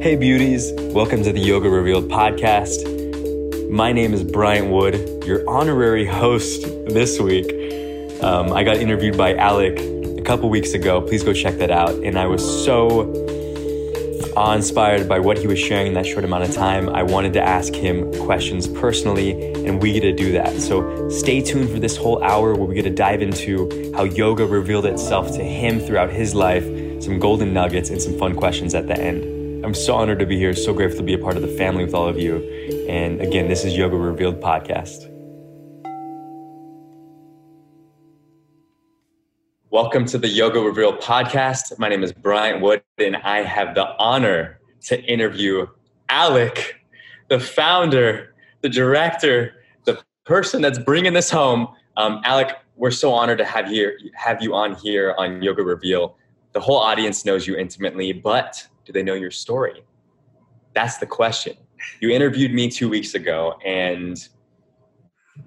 Hey, beauties. Welcome to the Yoga Revealed podcast. My name is Bryant Wood, your honorary host this week. Um, I got interviewed by Alec a couple weeks ago. Please go check that out. And I was so awe inspired by what he was sharing in that short amount of time. I wanted to ask him questions personally, and we get to do that. So stay tuned for this whole hour where we get to dive into how yoga revealed itself to him throughout his life, some golden nuggets, and some fun questions at the end. I'm so honored to be here, so grateful to be a part of the family with all of you. And again, this is Yoga Revealed Podcast. Welcome to the Yoga Revealed Podcast. My name is Bryant Wood, and I have the honor to interview Alec, the founder, the director, the person that's bringing this home. Um, Alec, we're so honored to have you have you on here on Yoga Reveal. The whole audience knows you intimately, but do they know your story? That's the question. You interviewed me two weeks ago, and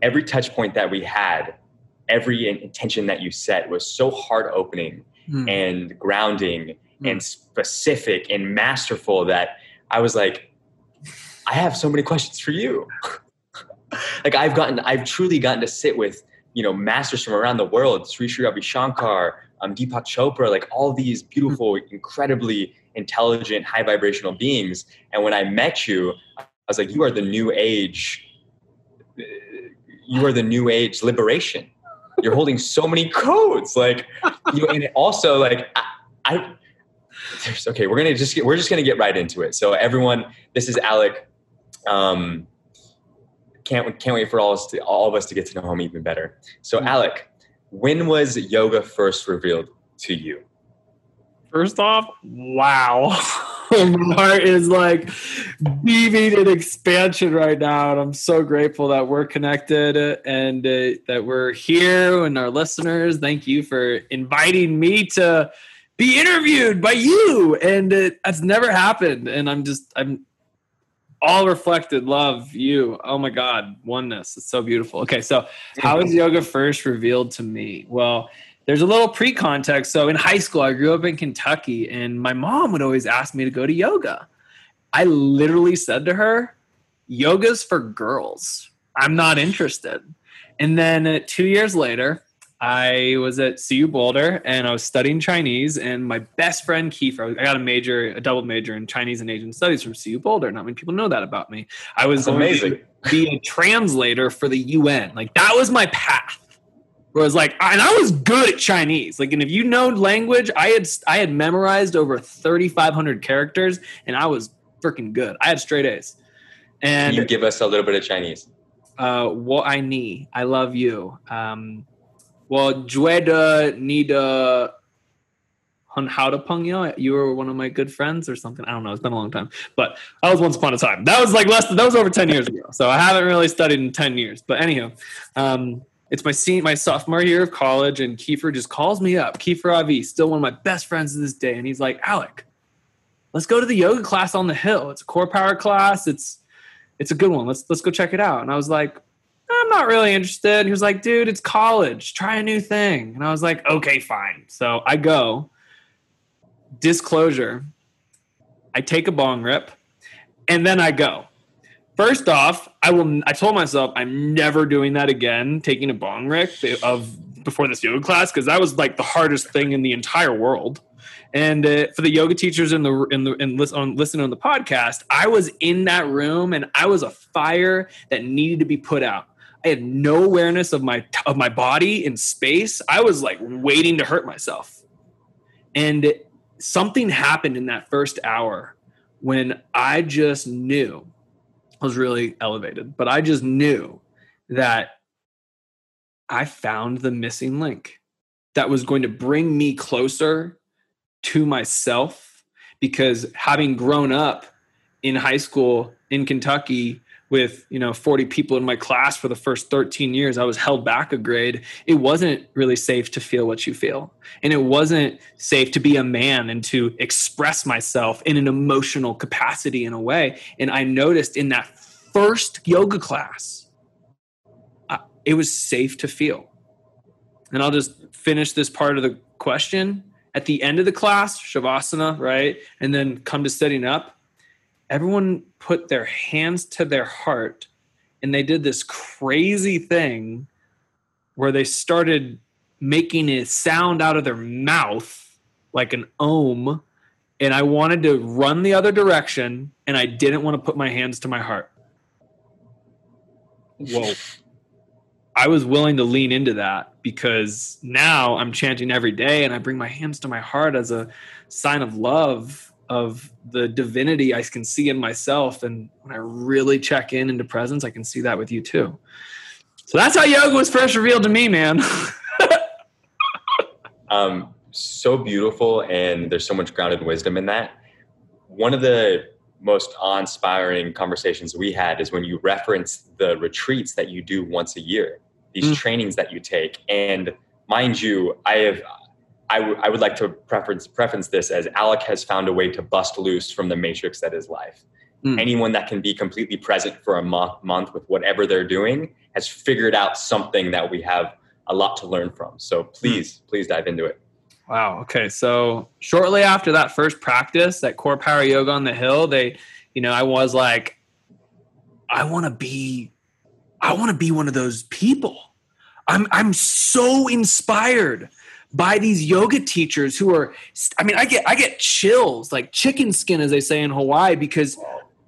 every touch point that we had, every intention that you set was so heart opening mm. and grounding mm. and specific and masterful that I was like, I have so many questions for you. like I've gotten, I've truly gotten to sit with, you know, masters from around the world, Sri Sri Ravi Shankar, um, Deepak Chopra, like all these beautiful, incredibly intelligent, high vibrational beings. And when I met you, I was like, you are the new age. You are the new age liberation. You're holding so many codes, like you, and also like I, I okay, we're gonna just get, we're just gonna get right into it. So everyone, this is Alec. Um, can't can't wait for all us to, all of us to get to know him even better. So Alec, when was yoga first revealed to you? First off, wow. My heart is like beaming in expansion right now. And I'm so grateful that we're connected and uh, that we're here and our listeners. Thank you for inviting me to be interviewed by you. And uh, that's never happened. And I'm just, I'm all reflected love you. Oh my God, oneness. It's so beautiful. Okay. So, how is yoga first revealed to me? Well, there's a little pre context. So in high school, I grew up in Kentucky, and my mom would always ask me to go to yoga. I literally said to her, Yoga's for girls. I'm not interested. And then uh, two years later, I was at CU Boulder and I was studying Chinese. And my best friend Kiefer, I got a major, a double major in Chinese and Asian studies from CU Boulder. Not many people know that about me. I was That's amazing. be a translator for the UN. Like that was my path was like and i was good at chinese like and if you know language i had i had memorized over 3500 characters and i was freaking good i had straight a's and Can you give us a little bit of chinese uh what i need i love you um well jueda need a on how to pung you. You were one of my good friends or something. I don't know. It's been a long time, but that was once upon a time. That was like less. Than, that was over ten years ago. So I haven't really studied in ten years. But anyhow, um, it's my senior, my sophomore year of college, and Kiefer just calls me up. Kiefer Avi, still one of my best friends to this day, and he's like, Alec, let's go to the yoga class on the hill. It's a core power class. It's it's a good one. Let's let's go check it out. And I was like, I'm not really interested. He was like, dude, it's college. Try a new thing. And I was like, okay, fine. So I go. Disclosure. I take a bong rip and then I go. First off, I will I told myself I'm never doing that again, taking a bong rick of before this yoga class because that was like the hardest thing in the entire world. And uh, for the yoga teachers in the in the in listen on listening on the podcast, I was in that room and I was a fire that needed to be put out. I had no awareness of my of my body in space. I was like waiting to hurt myself. And something happened in that first hour when I just knew was really elevated, but I just knew that I found the missing link that was going to bring me closer to myself because having grown up in high school in Kentucky with you know 40 people in my class for the first 13 years i was held back a grade. It wasn't really safe to feel what you feel. And it wasn't safe to be a man and to express myself in an emotional capacity in a way. And i noticed in that first yoga class it was safe to feel. And i'll just finish this part of the question. At the end of the class, Shavasana, right? And then come to setting up, everyone put their hands to their heart and they did this crazy thing where they started making a sound out of their mouth like an om and I wanted to run the other direction and I didn't want to put my hands to my heart. Whoa. I was willing to lean into that because now I'm chanting every day and I bring my hands to my heart as a sign of love of the divinity I can see in myself. And when I really check in into presence, I can see that with you too. So that's how yoga was first revealed to me, man. um, so beautiful, and there's so much grounded wisdom in that. One of the most awe-inspiring conversations we had is when you reference the retreats that you do once a year these mm. trainings that you take. And mind you, I have I, w- I would like to preference preference this as Alec has found a way to bust loose from the matrix that is life. Mm. Anyone that can be completely present for a month, month with whatever they're doing has figured out something that we have a lot to learn from. So please, mm. please dive into it. Wow. Okay. So shortly after that first practice at Core Power Yoga on the Hill, they, you know, I was like, I want to be I want to be one of those people. I'm I'm so inspired by these yoga teachers who are I mean I get I get chills like chicken skin as they say in Hawaii because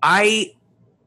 I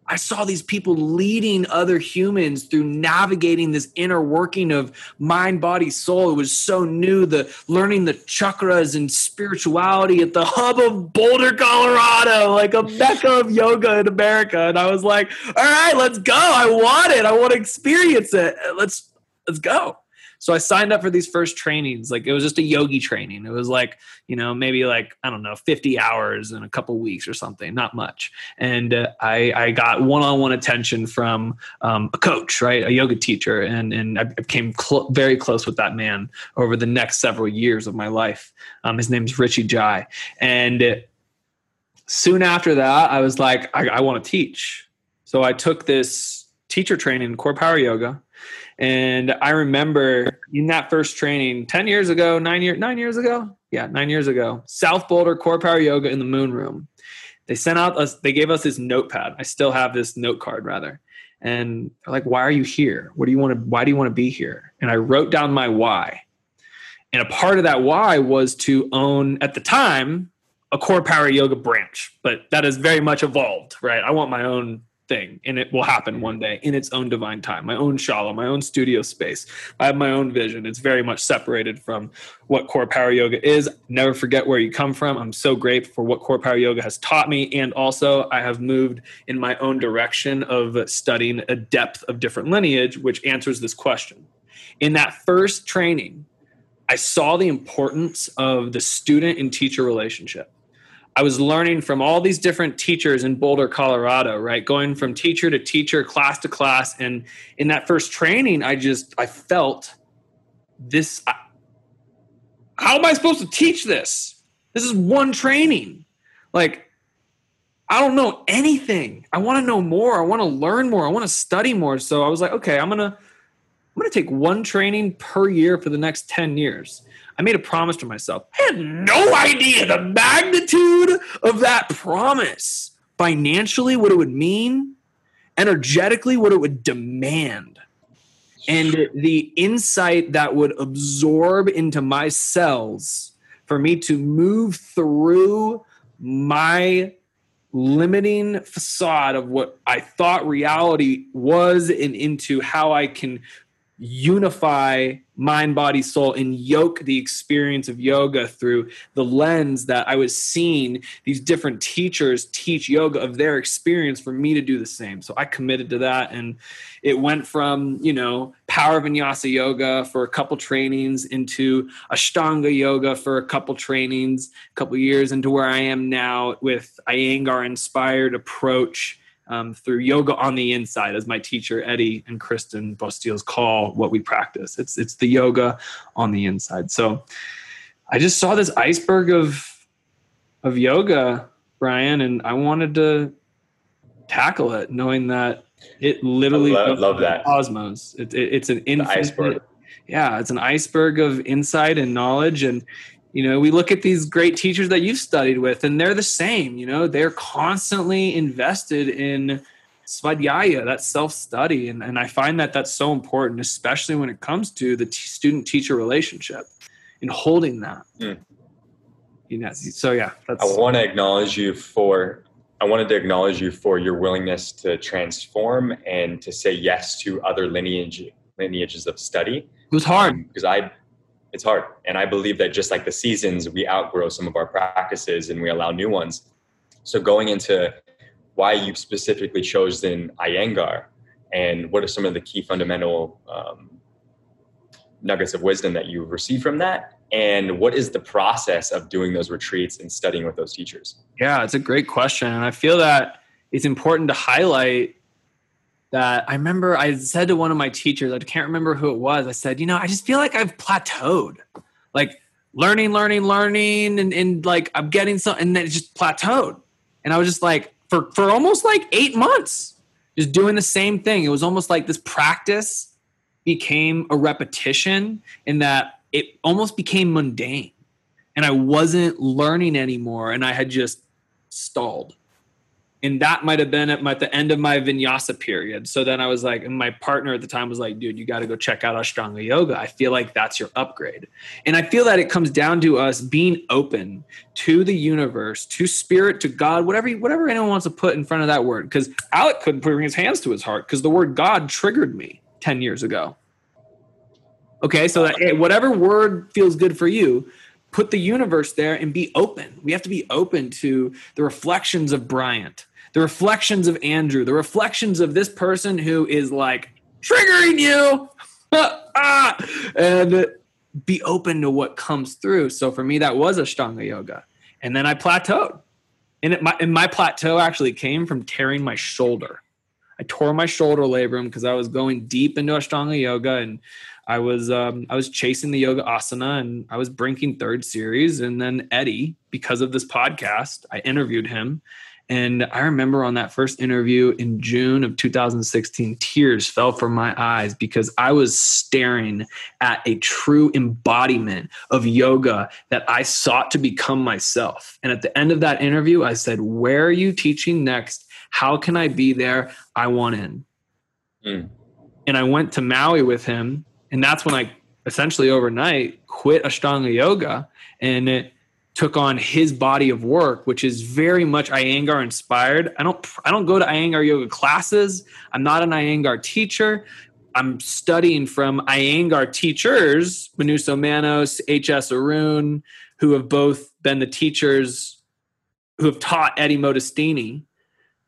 I saw these people leading other humans through navigating this inner working of mind, body, soul. It was so new. The learning the chakras and spirituality at the hub of Boulder, Colorado, like a mecca of yoga in America. And I was like, all right, let's go. I want it. I want to experience it. Let's let's go. So I signed up for these first trainings. Like it was just a yogi training. It was like, you know, maybe like, I don't know, 50 hours in a couple weeks or something, not much. And uh, I, I got one-on-one attention from um, a coach, right? A yoga teacher. And, and I became cl- very close with that man over the next several years of my life. Um, his name's Richie Jai. And soon after that, I was like, I, I want to teach. So I took this teacher training in core power yoga and I remember in that first training 10 years ago, nine years, nine years ago. Yeah, nine years ago, South Boulder Core Power Yoga in the Moon Room. They sent out us, they gave us this notepad. I still have this note card rather. And they're like, why are you here? What do you want to, why do you want to be here? And I wrote down my why. And a part of that why was to own at the time a core power yoga branch, but that has very much evolved, right? I want my own thing and it will happen mm-hmm. one day in its own divine time my own shala my own studio space. I have my own vision. It's very much separated from what core power yoga is. Never forget where you come from. I'm so grateful for what core power yoga has taught me and also i have moved in my own direction of studying a depth of different lineage which answers this question. In that first training I saw the importance of the student and teacher relationship. I was learning from all these different teachers in Boulder, Colorado, right? Going from teacher to teacher, class to class. And in that first training, I just, I felt this. How am I supposed to teach this? This is one training. Like, I don't know anything. I want to know more. I want to learn more. I want to study more. So I was like, okay, I'm going to, I'm going to take one training per year for the next 10 years. I made a promise to myself. I had no idea the magnitude of that promise. Financially, what it would mean, energetically, what it would demand, and the insight that would absorb into my cells for me to move through my limiting facade of what I thought reality was and into how I can unify mind, body, soul, and yoke the experience of yoga through the lens that I was seeing these different teachers teach yoga of their experience for me to do the same. So I committed to that. And it went from, you know, power vinyasa yoga for a couple trainings into Ashtanga yoga for a couple trainings, a couple years into where I am now with Iyengar inspired approach um, through yoga on the inside, as my teacher Eddie and Kristen Bostiels call what we practice. It's it's the yoga on the inside. So I just saw this iceberg of of yoga, Bryant, and I wanted to tackle it, knowing that it literally love, love that cosmos. It, it, it's an infinite, yeah, it's an iceberg of insight and knowledge and you know we look at these great teachers that you've studied with and they're the same you know they're constantly invested in svadhyaya that self-study and, and i find that that's so important especially when it comes to the t- student-teacher relationship and holding that. Mm. you know so yeah i want to acknowledge you for i wanted to acknowledge you for your willingness to transform and to say yes to other lineage lineages of study. It was hard. Because um, i it's hard. And I believe that just like the seasons, we outgrow some of our practices and we allow new ones. So going into why you've specifically chosen Iyengar and what are some of the key fundamental um, nuggets of wisdom that you've received from that? And what is the process of doing those retreats and studying with those teachers? Yeah, it's a great question. And I feel that it's important to highlight that I remember I said to one of my teachers, I can't remember who it was. I said, you know, I just feel like I've plateaued. Like learning, learning, learning, and, and like I'm getting some and then it just plateaued. And I was just like, for for almost like eight months, just doing the same thing. It was almost like this practice became a repetition in that it almost became mundane. And I wasn't learning anymore. And I had just stalled and that might have been at, my, at the end of my vinyasa period. So then I was like, and my partner at the time was like, dude, you got to go check out Ashtanga yoga. I feel like that's your upgrade. And I feel that it comes down to us being open to the universe, to spirit, to God, whatever, whatever anyone wants to put in front of that word. Because Alec couldn't bring his hands to his heart because the word God triggered me 10 years ago. Okay, so that, hey, whatever word feels good for you, put the universe there and be open. We have to be open to the reflections of Bryant, the reflections of Andrew, the reflections of this person who is like triggering you, ah, and be open to what comes through. So for me, that was Ashtanga yoga, and then I plateaued, and, it, my, and my plateau actually came from tearing my shoulder. I tore my shoulder labrum because I was going deep into Ashtanga yoga and I was um, I was chasing the yoga asana and I was brinking third series. And then Eddie, because of this podcast, I interviewed him and I remember on that first interview in June of 2016, tears fell from my eyes because I was staring at a true embodiment of yoga that I sought to become myself. And at the end of that interview, I said, Where are you teaching next? How can I be there? I want in. Mm. And I went to Maui with him. And that's when I essentially overnight quit Ashtanga yoga. And it, took on his body of work, which is very much Iyengar inspired. I don't I don't go to Iyengar yoga classes. I'm not an Iyengar teacher. I'm studying from Iyengar teachers, Manouso Manos, H.S. Arun, who have both been the teachers who have taught Eddie Modestini.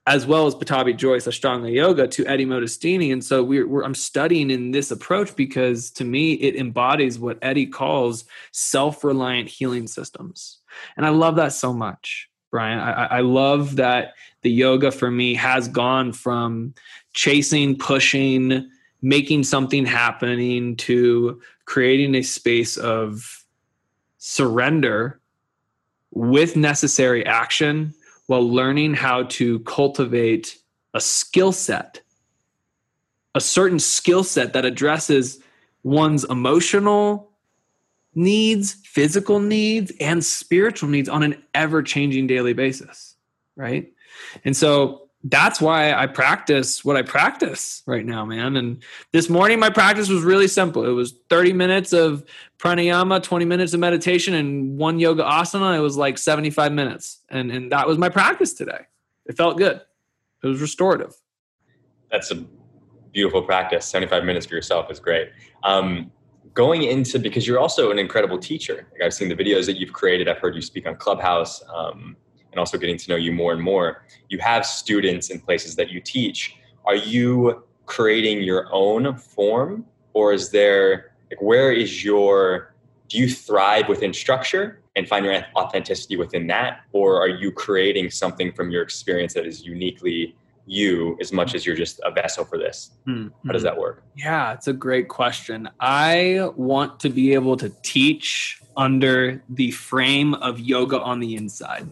As well as Pattabhi Jois Ashtanga Yoga to Eddie Modestini. And so we're, we're, I'm studying in this approach because to me it embodies what Eddie calls self-reliant healing systems, and I love that so much, Bryant. I, I love that the yoga for me has gone from chasing, pushing, making something happening to creating a space of surrender with necessary action while learning how to cultivate a skill set, a certain skill set that addresses one's emotional needs, physical needs, and spiritual needs on an ever changing daily basis. Right. And so that's why I practice what I practice right now, man. And this morning, my practice was really simple. It was 30 minutes of pranayama, 20 minutes of meditation, and one yoga asana. It was like 75 minutes. And, and that was my practice today. It felt good, it was restorative. That's a beautiful practice. 75 minutes for yourself is great. Um, going into, because you're also an incredible teacher. Like I've seen the videos that you've created, I've heard you speak on Clubhouse. Um, and also getting to know you more and more, you have students in places that you teach. Are you creating your own form, or is there like where is your do you thrive within structure and find your authenticity within that, or are you creating something from your experience that is uniquely you as much as you're just a vessel for this? Mm-hmm. How does that work? Yeah, it's a great question. I want to be able to teach under the frame of yoga on the inside.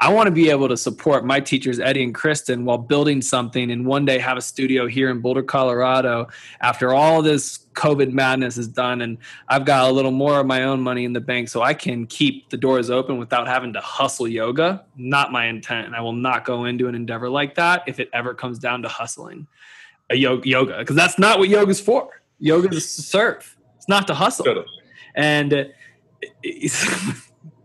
I want to be able to support my teachers, Eddie and Kristen, while building something and one day have a studio here in Boulder, Colorado after all this COVID madness is done. And I've got a little more of my own money in the bank so I can keep the doors open without having to hustle yoga. Not my intent. And I will not go into an endeavor like that if it ever comes down to hustling a yoga, because that's not what yoga's for. Yoga is to serve, it's not to hustle. Totally. And uh, it's,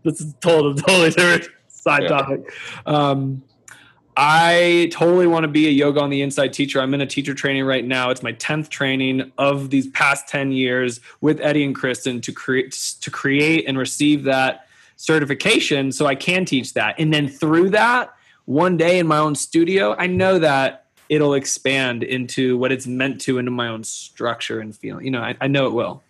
it's totally, totally different side yeah. topic. Um, I totally want to be a yoga on the inside teacher. I'm in a teacher training right now. It's my 10th training of these past 10 years with Eddie and Kristen to create to create and receive that certification so I can teach that. And then through that, one day in my own studio, I know that it'll expand into what it's meant to into my own structure and feeling. You know, I, I know it will.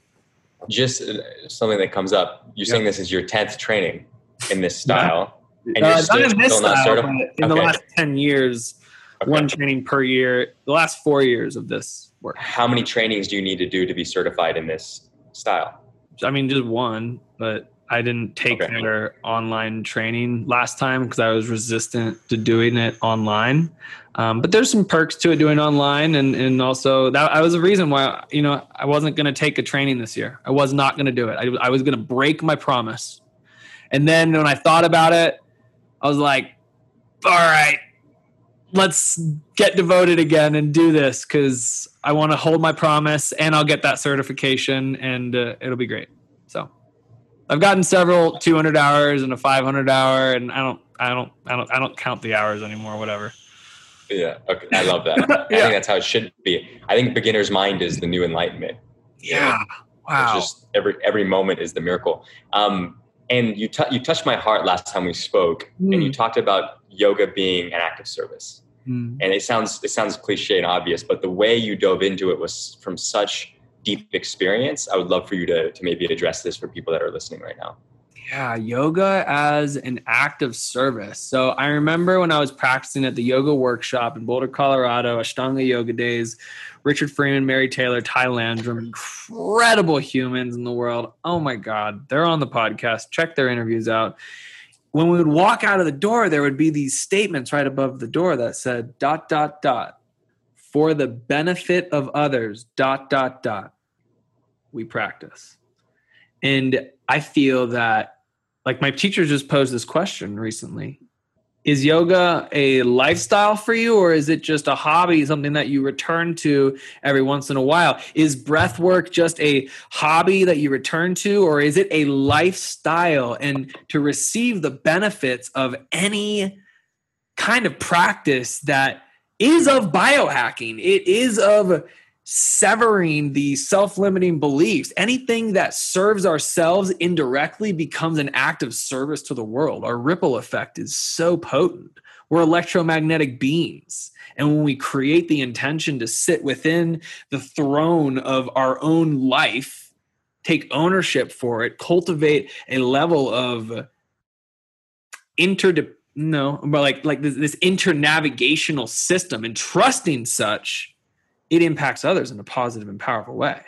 Just uh, something that comes up. You're yep. saying this is your 10th training in this style. And uh, not in this style, but in okay. the last 10 years, okay. one training per year, the last four years of this work. How many trainings do you need to do to be certified in this style? I mean, just one, but I didn't take okay. their online training last time because I was resistant to doing it online. Um, but there's some perks to it doing online, and and also that I was the reason why you know I wasn't going to take a training this year. I was not going to do it. I, I was going to break my promise. And then when I thought about it, I was like, all right, let's get devoted again and do this because I want to hold my promise and I'll get that certification and uh, it'll be great. So I've gotten several 200 hours and a 500 hour, and I don't, I don't, I don't, I don't count the hours anymore. Whatever. Yeah. Okay. I love that. yeah. I think that's how it should be. I think beginner's mind is the new enlightenment. Yeah. Wow. It's just every every moment is the miracle. Um, and you t- you touched my heart last time we spoke, mm. and you hmm. talked about yoga being an act of service. Mm. And it sounds it sounds cliche and obvious, but the way you dove into it was from such deep experience. I would love for you to to maybe address this for people that are listening right now. Yeah, yoga as an act of service. So I remember when I was practicing at the yoga workshop in Boulder, Colorado, Ashtanga Yoga Days, Richard Freeman, Mary Taylor, Ty Landrum, incredible humans in the world. Oh my God, they're on the podcast. Check their interviews out. When we would walk out of the door, there would be these statements right above the door that said, dot, dot, dot, for the benefit of others, dot, dot, dot. We practice. And I feel that, like, my teacher just posed this question recently. Is yoga a lifestyle for you or is it just a hobby something that you return to every once in a while? Is breath work just a hobby that you return to or is it a lifestyle? And to receive the benefits of any kind of practice that is of biohacking it is of severing the self limiting beliefs. Anything that serves ourselves indirectly becomes an act of service to the world. Our ripple effect is so potent. We're electromagnetic beings. And when we create the intention to sit within the throne of our own life, take ownership for it, cultivate a level of interdep no, but like like this, this internavigational system and trusting such, it impacts others in a positive and powerful way.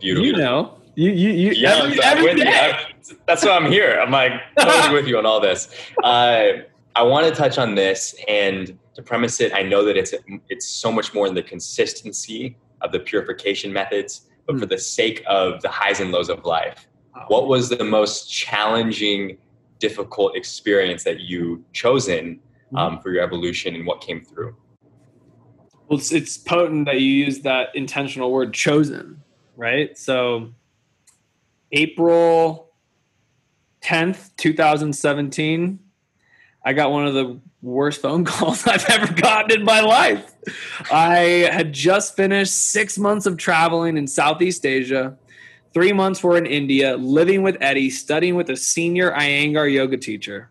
Beautiful. You know, you you, you yeah, every, I'm every with you. I'm- that's why I'm here. I'm like totally with you on all this. Uh, I want to touch on this and to premise it. I know that it's it's so much more in the consistency of the purification methods, but for the sake of the highs and lows of life, what was the most challenging, difficult experience that you chosen um, for your evolution, and what came through? Well, it's, it's potent that you use that intentional word chosen, right? So, April 10th, 2017, I got one of the worst phone calls I've ever gotten in my life. I had just finished six months of traveling in Southeast Asia. Three months were in India, living with Eddie, studying with a senior Iyengar yoga teacher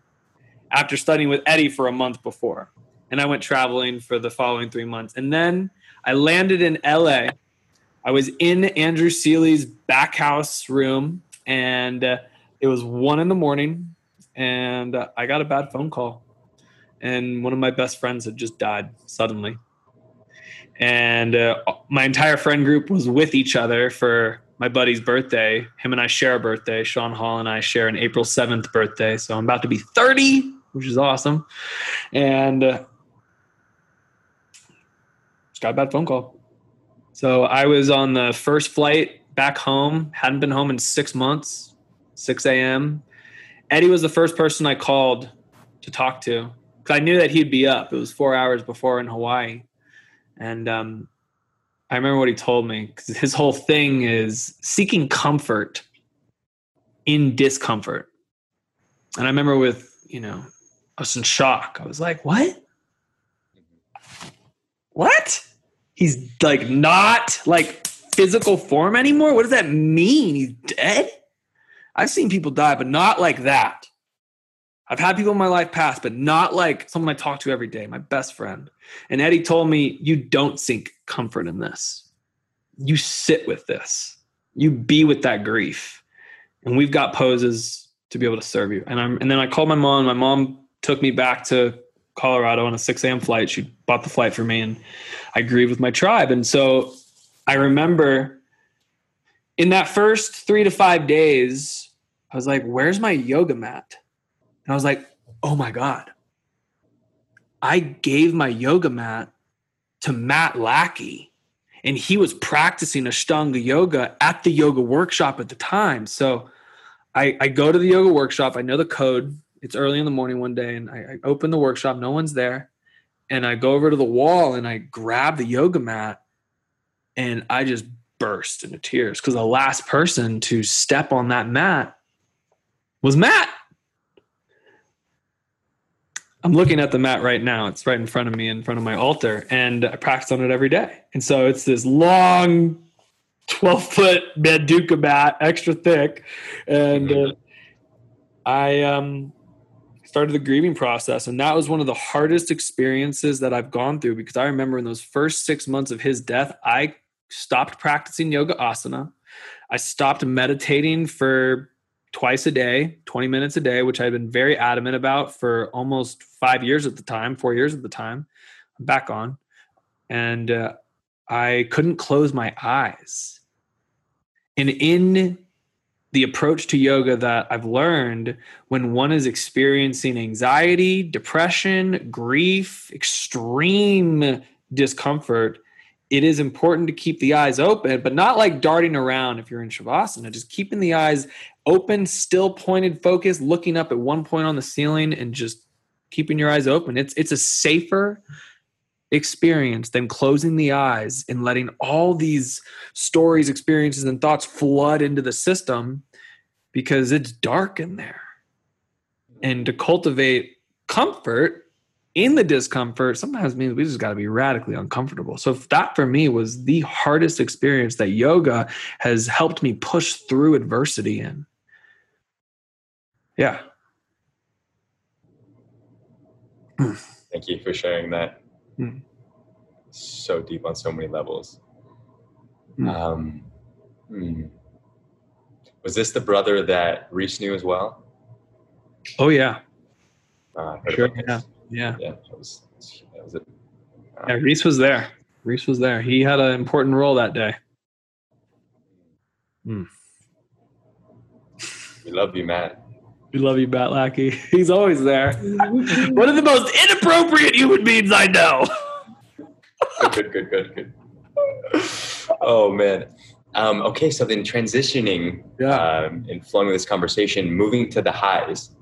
after studying with Eddie for a month before. And I went traveling for the following three months. And then I landed in LA. I was in Andrew Seeley's back house room, and uh, it was one in the morning, and uh, I got a bad phone call. And one of my best friends had just died suddenly. And uh, my entire friend group was with each other for my buddy's birthday. Him and I share a birthday. Sean Hall and I share an April 7th birthday. So I'm about to be 30, which is awesome. And uh, just got a bad phone call. So I was on the first flight back home, hadn't been home in six months, 6 a.m. Eddie was the first person I called to talk to because I knew that he'd be up. It was four hours before in Hawaii. And um, I remember what he told me because his whole thing is seeking comfort in discomfort. And I remember with, you know, I was in shock. I was like, what? What? He's like not like physical form anymore? What does that mean? He's dead? I've seen people die, but not like that. I've had people in my life pass, but not like someone I talk to every day, my best friend. And Eddie told me, You don't seek comfort in this. You sit with this. You be with that grief. And we've got poses to be able to serve you. And I'm and then I called my mom. My mom took me back to Colorado on a 6 a.m. flight. She bought the flight for me and I grieved with my tribe. And so I remember in that first three to five days, I was like, Where's my yoga mat? And I was like, oh my God. I gave my yoga mat to Matt Lackey, and he was practicing Ashtanga yoga at the yoga workshop at the time. So I, I go to the yoga workshop. I know the code. It's early in the morning one day, and I, I open the workshop. No one's there. And I go over to the wall and I grab the yoga mat, and I just burst into tears because the last person to step on that mat was Matt. I'm looking at the mat right now. It's right in front of me, in front of my altar, and I practice on it every day. And so it's this long, 12 foot Manduka mat, extra thick. And uh, I um, started the grieving process. And that was one of the hardest experiences that I've gone through because I remember in those first six months of his death, I stopped practicing yoga asana. I stopped meditating for twice a day, 20 minutes a day, which I'd been very adamant about for almost five years at the time, four years at the time. I'm back on. And uh, I couldn't close my eyes. And in the approach to yoga that I've learned, when one is experiencing anxiety, depression, grief, extreme discomfort, it is important to keep the eyes open, but not like darting around if you're in Shavasana, just keeping the eyes open, still pointed focus, looking up at one point on the ceiling and just keeping your eyes open. It's it's a safer experience than closing the eyes and letting all these stories, experiences, and thoughts flood into the system because it's dark in there. And to cultivate comfort in the discomfort sometimes means we just got to be radically uncomfortable. So that for me was the hardest experience that yoga has helped me push through adversity in. Yeah. Thank you for sharing that. Mm. So deep on so many levels. Mm. Um, hmm. Was this the brother that Reese knew as well? Oh yeah, Uh, sure. Yeah, yeah. Yeah, that was, that was it. Yeah, Reese was there. Reese was there. He had an important role that day. We love you, Matt. We love you, Bat Lackey. He's always there. One of the most inappropriate human beings I know. good, good, good, good. Oh man. Um, okay, so then transitioning Yeah. um, and flowing with this conversation, moving to the highs.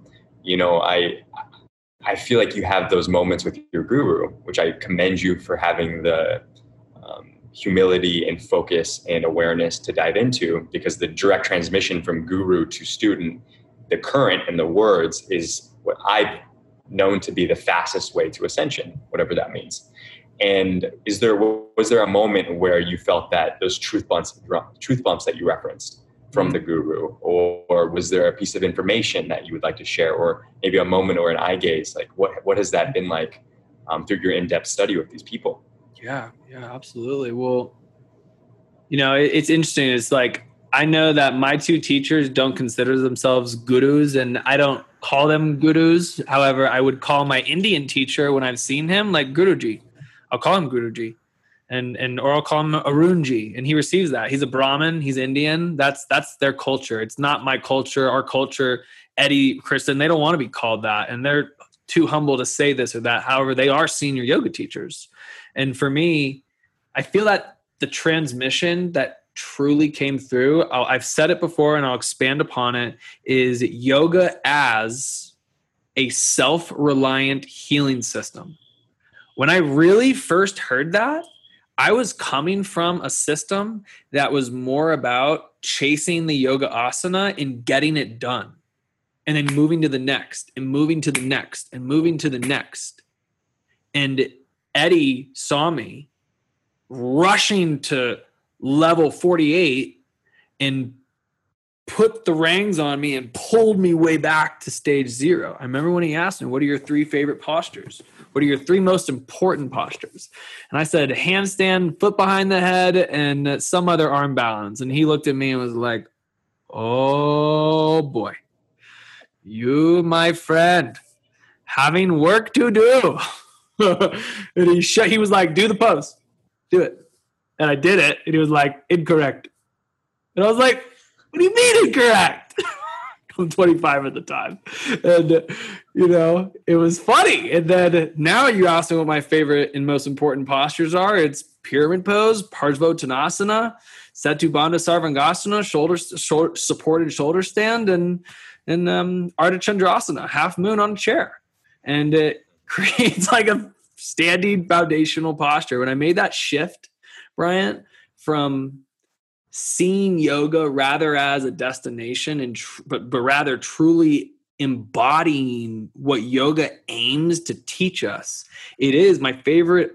You know, I I feel like you have those moments with your guru, which I commend you for having the um, humility and focus and awareness to dive into, because the direct transmission from guru to student, the current and the words is what I've known to be the fastest way to ascension, whatever that means. And is there was there a moment where you felt that those truth bumps truth bumps that you referenced from the guru, or, or was there a piece of information that you would like to share, or maybe a moment or an eye gaze? Like what what has that been like um, through your in depth study with these people? Yeah, yeah, absolutely. Well, you know, it, it's interesting. It's like I know that my two teachers don't consider themselves gurus, and I don't call them gurus. However, I would call my Indian teacher when I've seen him like Guruji. I'll call him Guruji, and and or I'll call him Arunji, and he receives that. He's a Brahmin. He's Indian. That's that's their culture. It's not my culture. Our culture. Eddie, Kristen, they don't want to be called that, and they're too humble to say this or that. However, they are senior yoga teachers. And for me, I feel that the transmission that truly came through, I'll, I've said it before and I'll expand upon it, is yoga as a self reliant healing system. When I really first heard that, I was coming from a system that was more about chasing the yoga asana and getting it done, and then moving to the next, and moving to the next, and moving to the next. And Eddie saw me rushing to level 48 and put the reins on me and pulled me way back to stage zero. I remember when he asked me, What are your three favorite postures? What are your three most important postures? And I said, Handstand, foot behind the head, and some other arm balance. And he looked at me and was like, Oh boy, you, my friend, having work to do. and he sh- he was like, "Do the pose, do it," and I did it, and he was like, "Incorrect," and I was like, "What do you mean incorrect?" I'm 25 at the time, and you know it was funny. And then now you ask me what my favorite and most important postures are. It's pyramid pose, Parsvottanasana, Setu Bandha Sarvangasana, shoulder supported shoulder stand, and and um, Ardha Chandrasana, half moon on a chair, and it creates like a standing foundational posture. When I made that shift, Bryant, from seeing yoga rather as a destination and tr- but but rather truly embodying what yoga aims to teach us. It is my favorite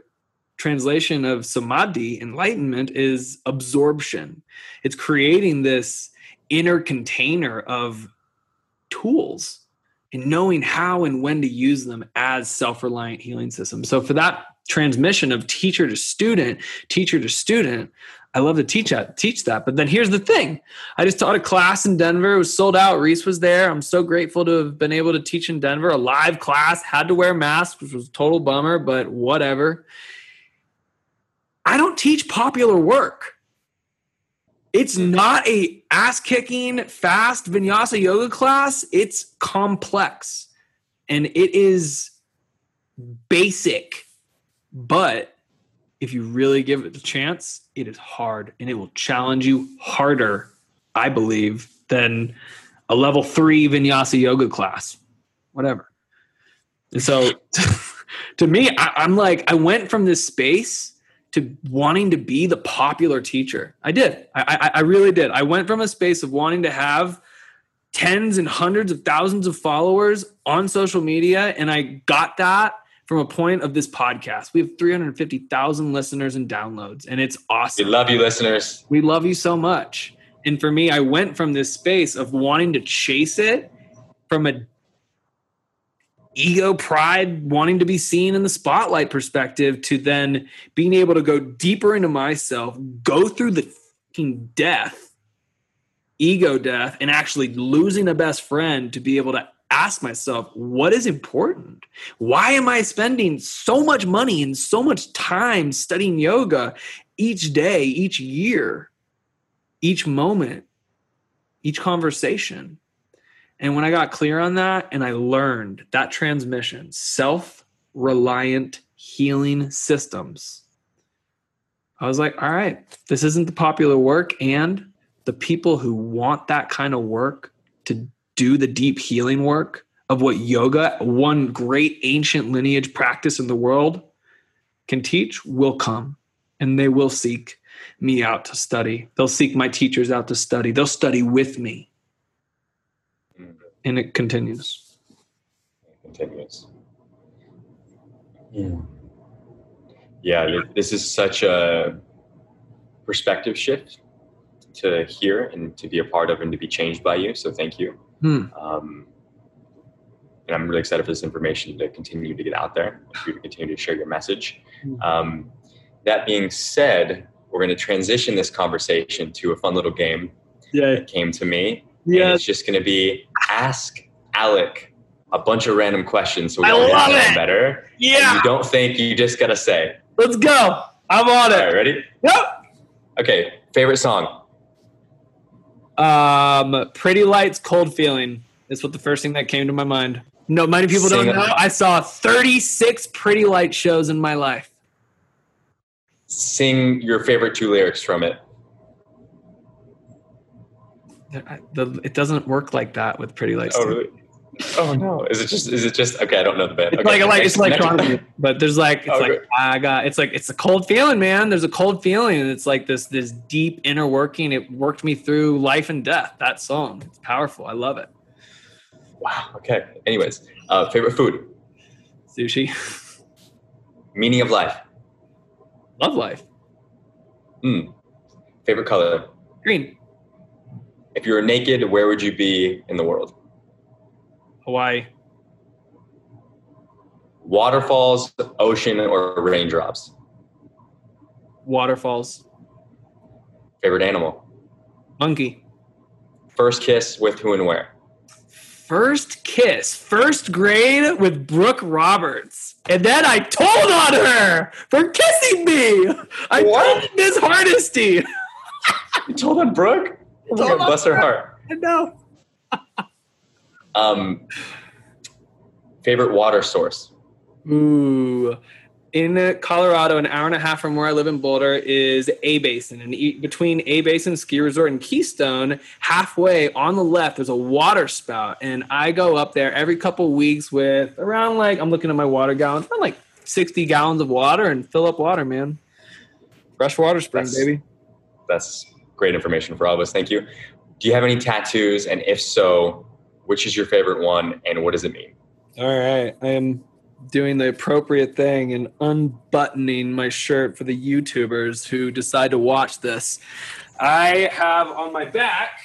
translation of samadhi enlightenment is absorption. It's creating this inner container of tools and knowing how and when to use them as self-reliant healing systems. So for that transmission of teacher to student, teacher to student, I love to teach that, teach that. But then here's the thing. I just taught a class in Denver. It was sold out. Reese was there. I'm so grateful to have been able to teach in Denver, a live class, had to wear masks, which was a total bummer, but whatever. I don't teach popular work. It's not a ass kicking fast vinyasa yoga class. It's complex and it is basic. But if you really give it a chance, it is hard and it will challenge you harder, I believe, than a level three vinyasa yoga class, whatever. And so to me, I, I'm like, I went from this space to wanting to be the popular teacher. I did. I, I, I really did. I went from a space of wanting to have tens and hundreds of thousands of followers on social media, and I got that from a point of this podcast. We have 350,000 listeners and downloads, and it's awesome. We love you, listeners. We love you so much. And for me, I went from this space of wanting to chase it from a ego, pride, wanting to be seen in the spotlight perspective to then being able to go deeper into myself, go through the fucking death, ego death, and actually losing a best friend to be able to ask myself, what is important? Why am I spending so much money and so much time studying yoga each day, each year, each moment, each conversation? And when I got clear on that and I learned that transmission, self reliant healing systems, I was like, all right, this isn't the popular work. And the people who want that kind of work to do the deep healing work of what yoga, one great ancient lineage practice in the world, can teach will come and they will seek me out to study. They'll seek my teachers out to study. They'll study with me mm-hmm. and it continues. It continues. Yeah. yeah, this is such a perspective shift to hear and to be a part of and to be changed by you. So thank you. Hmm. Um, and I'm really excited for this information to continue to get out there, for you to continue to share your message. Hmm. Um, that being said, we're going to transition this conversation to a fun little game yeah. that came to me. Yeah. it's just going to be ask Alec a bunch of random questions so we all get to know better. Yeah. And you don't think, you just got to say. Let's go. I'm on it. All right, ready? Yep. Okay, favorite song? Um, Pretty Lights, Cold Feeling. Is what the first thing that came to my mind. No, many people Sing don't know. I saw 36 Pretty Light shows in my life. Sing your favorite two lyrics from it the, it doesn't work like that with Pretty Lights. Oh, really? Oh no! Is it just? Is it just? Okay, I don't know the band. It's okay, like like it's electronic, but there's like it's oh, like I got. It's like it's a cold feeling, man. There's a cold feeling, and it's like this this deep inner working. It worked me through life and death. That song, it's powerful. I love it. Wow. Okay. Anyways, uh, favorite food? Sushi. Meaning of life. Love life. Hmm. Favorite color? Green. If you were naked, where would you be in the world? Hawaii. Waterfalls, ocean, or raindrops? Waterfalls. Favorite animal? Monkey. First kiss with who and where? First kiss, first grade with Brooke Roberts. And then I told on her for kissing me. I what? told Miss Hardesty. you told on Brooke? bless her heart. No. Um, favorite water source? Ooh. In Colorado, an hour and a half from where I live in Boulder, is A Basin. And between A Basin Ski Resort and Keystone, halfway on the left, there's a water spout. And I go up there every couple weeks with around like, I'm looking at my water gallons, around like 60 gallons of water and fill up water, man. Fresh water spring, that's, baby. That's great information for all of us. Thank you. Do you have any tattoos? And if so, which is your favorite one and what does it mean? All right. I am doing the appropriate thing and unbuttoning my shirt for the YouTubers who decide to watch this. I have on my back,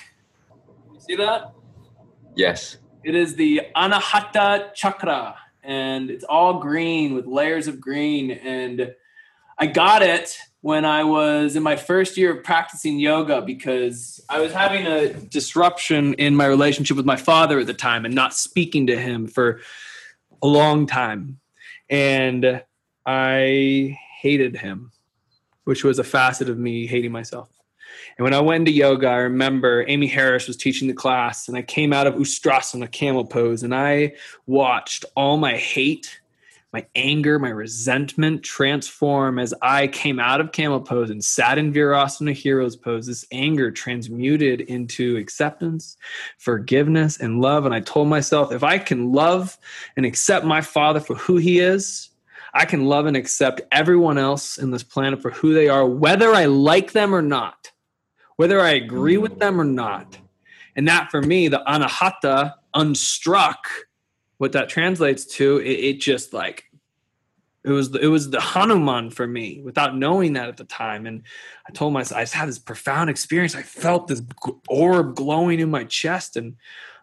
you see that? Yes. It is the Anahata Chakra, and it's all green with layers of green. And I got it when I was in my first year of practicing yoga because I was having a disruption in my relationship with my father at the time and not speaking to him for a long time. And I hated him, which was a facet of me hating myself. And when I went into yoga, I remember Amy Harris was teaching the class, and I came out of Ustrasana camel pose, and I watched all my hate my anger, my resentment transform as I came out of camel pose and sat in Virasana hero's pose. This anger transmuted into acceptance, forgiveness, and love. And I told myself, if I can love and accept my father for who he is, I can love and accept everyone else in this planet for who they are, whether I like them or not, whether I agree with mm. them or not. And that for me, the anahata, unstruck, what that translates to, it, it just like it was it was the Hanuman for me without knowing that at the time. And I told myself I just had this profound experience. I felt this orb glowing in my chest, and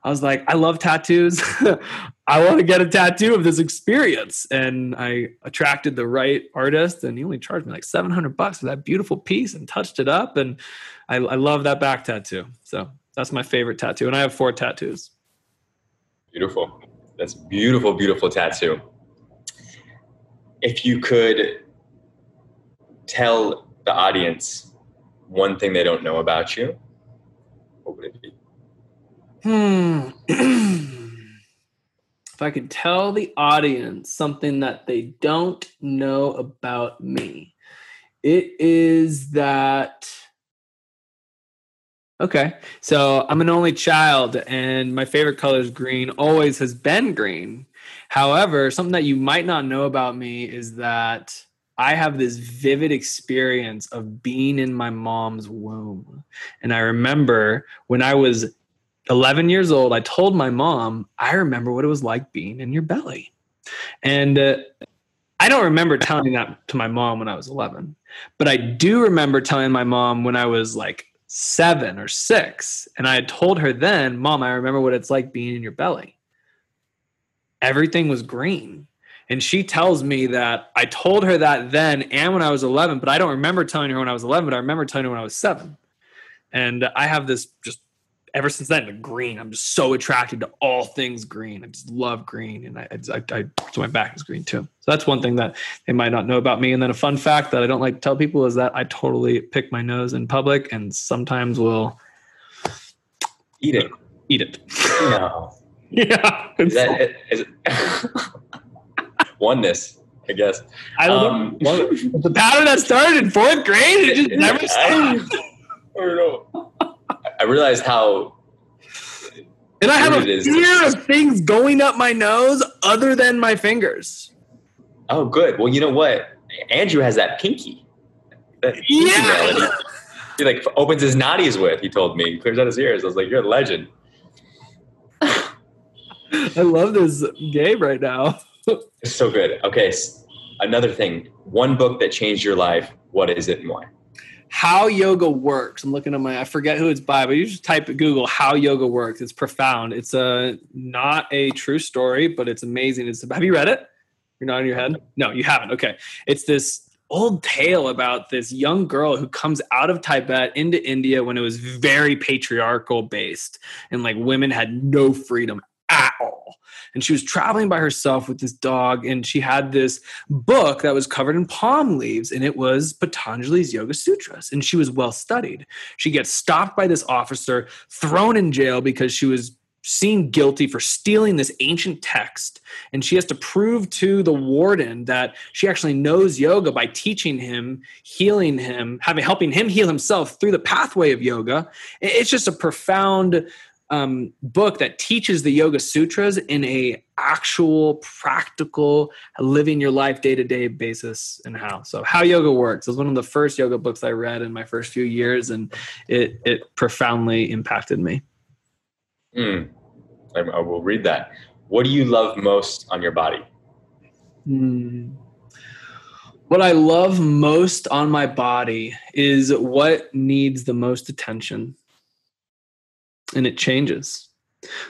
I was like, I love tattoos. I want to get a tattoo of this experience. And I attracted the right artist, and he only charged me like 700 bucks for that beautiful piece and touched it up. And I, I love that back tattoo. So that's my favorite tattoo. And I have four tattoos. Beautiful. That's beautiful, beautiful tattoo. If you could tell the audience one thing they don't know about you, what would it be? Hmm. if I could tell the audience something that they don't know about me, it is that. Okay, so I'm an only child, and my favorite color is green, always has been green. However, something that you might not know about me is that I have this vivid experience of being in my mom's womb. And I remember when I was 11 years old, I told my mom, I remember what it was like being in your belly. And uh, I don't remember telling that to my mom when I was 11, but I do remember telling my mom when I was like seven or six. And I had told her then, Mom, I remember what it's like being in your belly. Everything was green. And she tells me that I told her that then and when I was 11, but I don't remember telling her when I was 11, but I remember telling her when I was seven. And I have this just ever since then, the green. I'm just so attracted to all things green. I just love green, and I, I, I, so my back is green too. So that's one thing that they might not know about me. And then a fun fact that I don't like to tell people is that I totally pick my nose in public, and sometimes will eat it. Eat it. No. yeah. Is that it? Is it oneness? I guess. I don't Um, know. the pattern that started in fourth grade, it just never stopped. I don't know. I realized how And I have a fear of things going up my nose other than my fingers. Oh, good. Well, you know what? Andrew has that pinky. That Yeah. melody. He like opens his natties with. He told me, he clears out his ears. I was like, "You're a legend." I love this game right now. It's so good. Okay, another thing. One book that changed your life. What is it and why? How yoga works. I'm looking at my. I forget who it's by, but you just type at Google how yoga works. It's profound. It's a not a true story, but it's amazing. It's have you read it? You're not nodding your head. No, you haven't. Okay, it's this old tale about this young girl who comes out of Tibet into India when it was very patriarchal based, and like women had no freedom at all. And she was traveling by herself with this dog, and she had this book that was covered in palm leaves, and it was Patanjali's Yoga Sutras. And she was well studied. She gets stopped by this officer, thrown in jail because she was seen guilty for stealing this ancient text. And she has to prove to the warden that she actually knows yoga by teaching him, healing him, having helping him heal himself through the pathway of yoga. It's just a profound um, book that teaches the yoga sutras in a actual practical living your life day to day basis and how so how yoga works it was one of the first yoga books i read in my first few years and it it profoundly impacted me Hmm. I, I will read that. What do you love most on your body? Hmm. What I love most on my body is what needs the most attention. And it changes.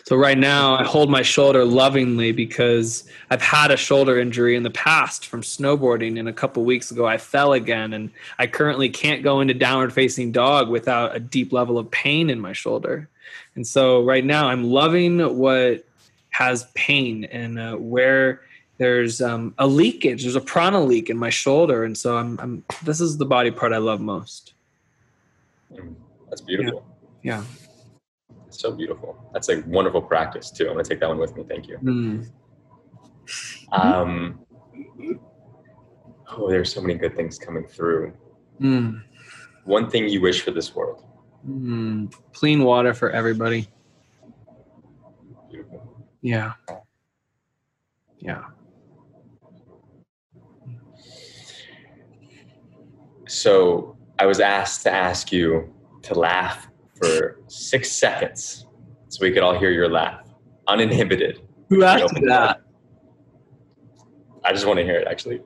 So right now I hold my shoulder lovingly because I've had a shoulder injury in the past from snowboarding and a couple weeks ago I fell again and I currently can't go into downward facing dog without a deep level of pain in my shoulder. And so right now I'm loving what has pain and uh, where there's um, a leakage. There's a prana leak in my shoulder, and so I'm, I'm. This is the body part I love most. That's beautiful. Yeah. It's so beautiful. That's a wonderful practice too. I'm gonna take that one with me. Thank you. Mm. Um, oh, there's so many good things coming through. Mm. One thing you wish for this world. Mm. Clean water for everybody. Beautiful. Yeah. Yeah. So I was asked to ask you to laugh for six seconds, so we could all hear your laugh, uninhibited. Who asked me that? I just want to hear it. Actually,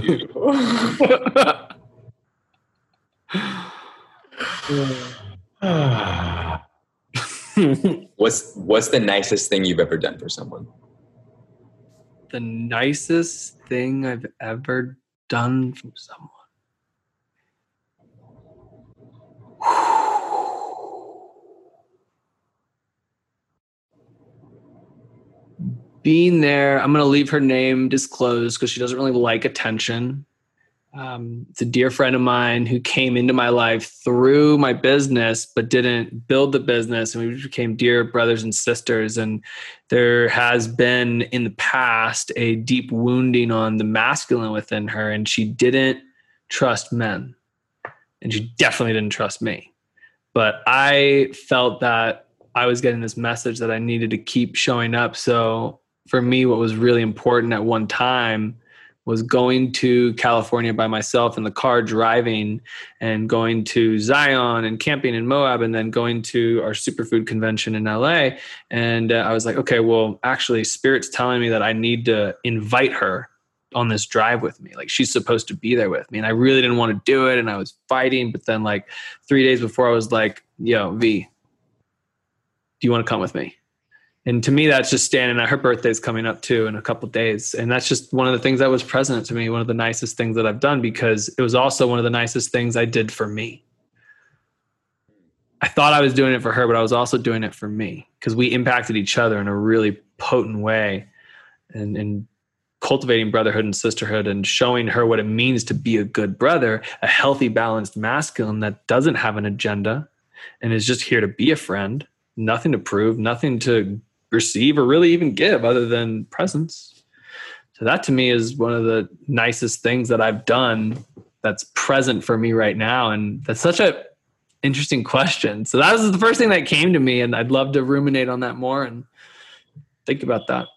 Beautiful. what's what's the nicest thing you've ever done for someone? the nicest thing I've ever done for someone. Being there, I'm to leave her name disclosed because she doesn't really like attention. Um, it's a dear friend of mine who came into my life through my business, but didn't build the business. And we became dear brothers and sisters. And there has been in the past a deep wounding on the masculine within her. And she didn't trust men. And she definitely didn't trust me. But I felt that I was getting this message that I needed to keep showing up. So for me, what was really important at one time was going to California by myself in the car driving and going to Zion and camping in Moab and then going to our superfood convention in LA. And uh, I was like, okay, well, actually, Spirit's telling me that I need to invite her on this drive with me. Like she's supposed to be there with me. And I really didn't want to do it. And I was fighting. But then, like, three days before, I was like, yo, V, do you want to come with me? And to me that's just standing at her birthday's coming up too in a couple days. And that's just one of the things that was present to me one of the nicest things that i've done because it was also one of the nicest things i did for me. I thought i was doing it for her but i was also doing it for me because we impacted each other in a really potent way and, and cultivating brotherhood and sisterhood and showing her what it means to be a good brother a healthy balanced masculine that doesn't have an agenda and is just here to be a friend nothing to prove nothing to receive or really even give other than presence. So that to me is one of the nicest things that I've done that's present for me right now. And that's such a interesting question. So that was the first thing that came to me and I'd love to ruminate on that more and think about that.